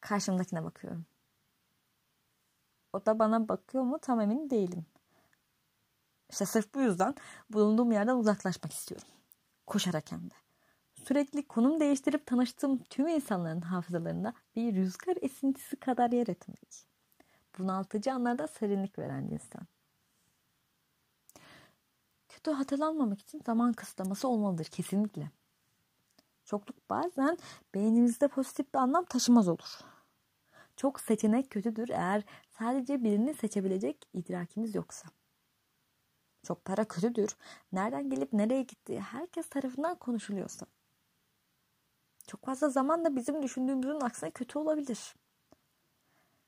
karşımdakine bakıyorum. O da bana bakıyor mu tam emin değilim. İşte sırf bu yüzden bulunduğum yerden uzaklaşmak istiyorum. Koşarak hem de. Sürekli konum değiştirip tanıştığım tüm insanların hafızalarında bir rüzgar esintisi kadar yer etmek. Bunaltıcı anlarda serinlik veren insan. Kötü hatırlanmamak için zaman kısıtlaması olmalıdır kesinlikle. Çokluk bazen beynimizde pozitif bir anlam taşımaz olur. Çok seçenek kötüdür eğer sadece birini seçebilecek idrakimiz yoksa. Çok para kötüdür. Nereden gelip nereye gittiği herkes tarafından konuşuluyorsa. Çok fazla zaman da bizim düşündüğümüzün aksine kötü olabilir.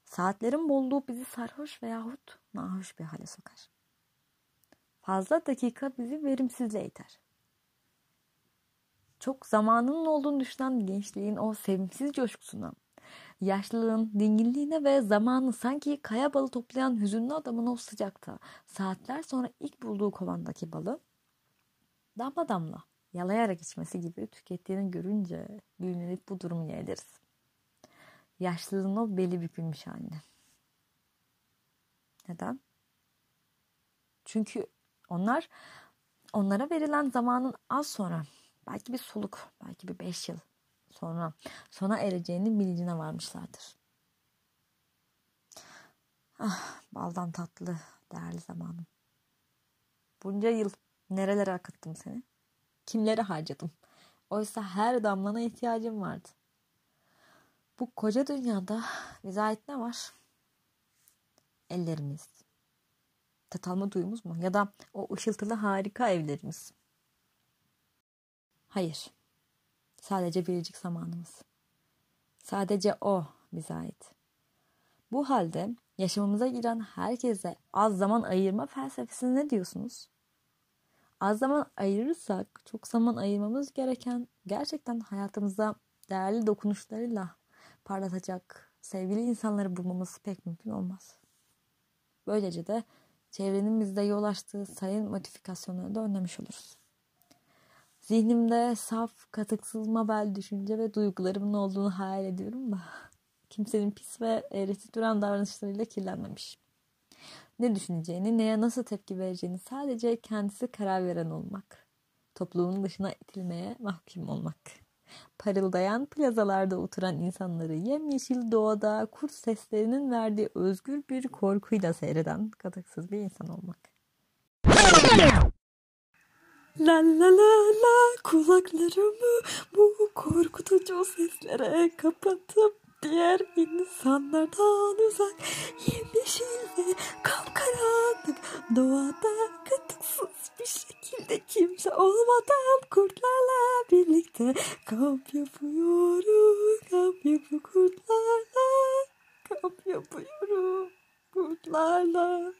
Saatlerin bolluğu bizi sarhoş veyahut nahoş bir hale sokar. Fazla dakika bizi verimsizliğe iter. Çok zamanının olduğunu düşünen gençliğin o sevimsiz coşkusuna, yaşlılığın dinginliğine ve zamanı sanki kaya balı toplayan hüzünlü adamın o sıcakta saatler sonra ilk bulduğu kovandaki balı damla damla yalayarak içmesi gibi tükettiğini görünce büyünlenip bu durumu yeğleriz. Yaşlılığın o beli bükülmüş haline. Neden? Çünkü onlar onlara verilen zamanın az sonra belki bir soluk, belki bir beş yıl sonra sona ereceğini bilincine varmışlardır. Ah, baldan tatlı, değerli zamanım. Bunca yıl nerelere akıttım seni? Kimlere harcadım? Oysa her damlana ihtiyacım vardı. Bu koca dünyada bize ait ne var? Ellerimiz. Tat alma duyumuz mu? Ya da o ışıltılı harika evlerimiz. Hayır. Sadece biricik zamanımız. Sadece o bize ait. Bu halde yaşamımıza giren herkese az zaman ayırma felsefesine ne diyorsunuz? Az zaman ayırırsak çok zaman ayırmamız gereken gerçekten hayatımıza değerli dokunuşlarıyla parlatacak sevgili insanları bulmamız pek mümkün olmaz. Böylece de çevrenin bizde yol açtığı sayın modifikasyonları da önlemiş oluruz. Zihnimde saf, katıksız mabel düşünce ve duygularımın olduğunu hayal ediyorum da kimsenin pis ve eğreti duran davranışlarıyla kirlenmemiş. Ne düşüneceğini, neye nasıl tepki vereceğini sadece kendisi karar veren olmak. Toplumun dışına itilmeye mahkum olmak. Parıldayan plazalarda oturan insanları yemyeşil doğada kurt seslerinin verdiği özgür bir korkuyla seyreden katıksız bir insan olmak. La la la la kulaklarımı bu korkutucu seslere kapatıp diğer insanlardan uzak yemyeşil ve kapkaranlık doğada katıksız bir şekilde kimse olmadan kurtlarla birlikte kamp yapıyorum kamp yapı kurtlarla kamp yapıyorum kurtlarla